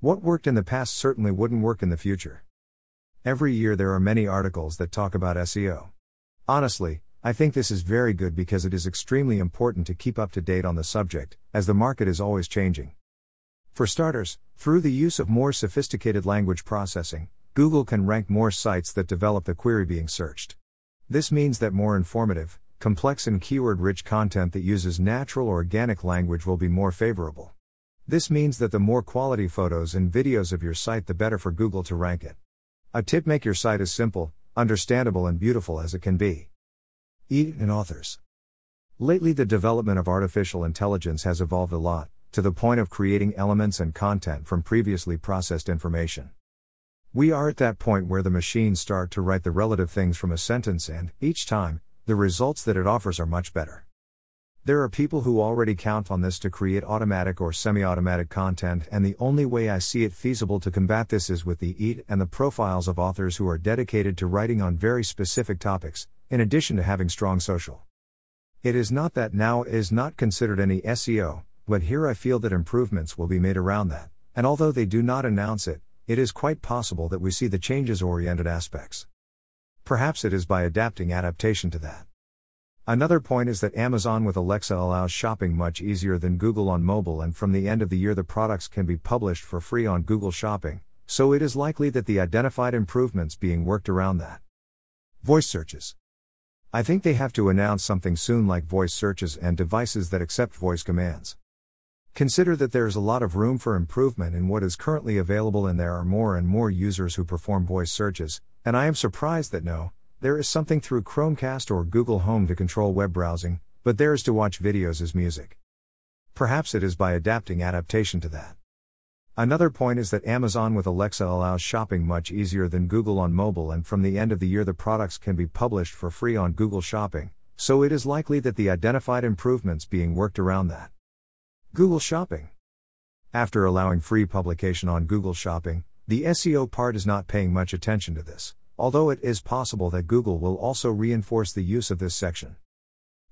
What worked in the past certainly wouldn't work in the future. Every year there are many articles that talk about SEO. Honestly, I think this is very good because it is extremely important to keep up to date on the subject, as the market is always changing. For starters, through the use of more sophisticated language processing, Google can rank more sites that develop the query being searched. This means that more informative, complex, and keyword rich content that uses natural or organic language will be more favorable. This means that the more quality photos and videos of your site, the better for Google to rank it. A tip make your site as simple, understandable, and beautiful as it can be. EAT and authors. Lately, the development of artificial intelligence has evolved a lot, to the point of creating elements and content from previously processed information. We are at that point where the machines start to write the relative things from a sentence, and, each time, the results that it offers are much better. There are people who already count on this to create automatic or semi automatic content, and the only way I see it feasible to combat this is with the EAT and the profiles of authors who are dedicated to writing on very specific topics, in addition to having strong social. It is not that now is not considered any SEO, but here I feel that improvements will be made around that, and although they do not announce it, it is quite possible that we see the changes oriented aspects. Perhaps it is by adapting adaptation to that. Another point is that Amazon with Alexa allows shopping much easier than Google on mobile, and from the end of the year, the products can be published for free on Google Shopping, so it is likely that the identified improvements being worked around that. Voice searches. I think they have to announce something soon like voice searches and devices that accept voice commands. Consider that there is a lot of room for improvement in what is currently available, and there are more and more users who perform voice searches, and I am surprised that no, there is something through Chromecast or Google Home to control web browsing, but there is to watch videos as music. Perhaps it is by adapting adaptation to that. Another point is that Amazon with Alexa allows shopping much easier than Google on mobile, and from the end of the year, the products can be published for free on Google Shopping, so it is likely that the identified improvements being worked around that. Google Shopping. After allowing free publication on Google Shopping, the SEO part is not paying much attention to this although it is possible that Google will also reinforce the use of this section.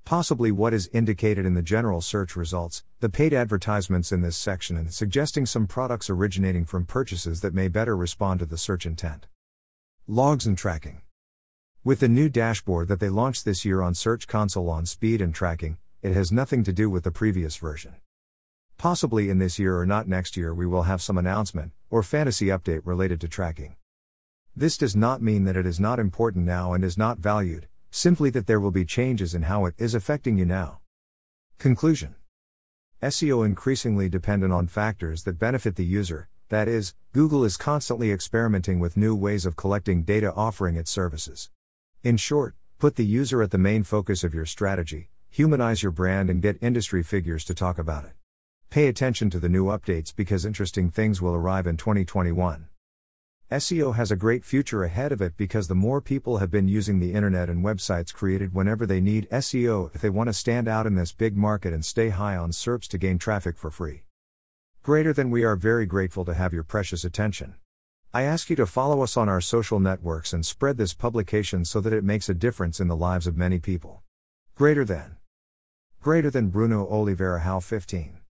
Possibly what is indicated in the general search results, the paid advertisements in this section, and suggesting some products originating from purchases that may better respond to the search intent. Logs and tracking. With the new dashboard that they launched this year on Search Console on speed and tracking, it has nothing to do with the previous version. Possibly in this year or not next year, we will have some announcement or fantasy update related to tracking. This does not mean that it is not important now and is not valued, simply that there will be changes in how it is affecting you now. Conclusion SEO increasingly dependent on factors that benefit the user, that is, Google is constantly experimenting with new ways of collecting data offering its services. In short, put the user at the main focus of your strategy, humanize your brand, and get industry figures to talk about it. Pay attention to the new updates because interesting things will arrive in 2021. SEO has a great future ahead of it because the more people have been using the internet and websites created whenever they need SEO if they want to stand out in this big market and stay high on SERPs to gain traffic for free. Greater than we are very grateful to have your precious attention. I ask you to follow us on our social networks and spread this publication so that it makes a difference in the lives of many people. Greater than. Greater than Bruno Oliveira How 15.